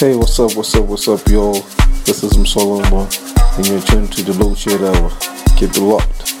Hey, what's up, what's up, what's up, y'all? This is Msolomba, and you're tuned to the Loadshed Hour. Keep it locked.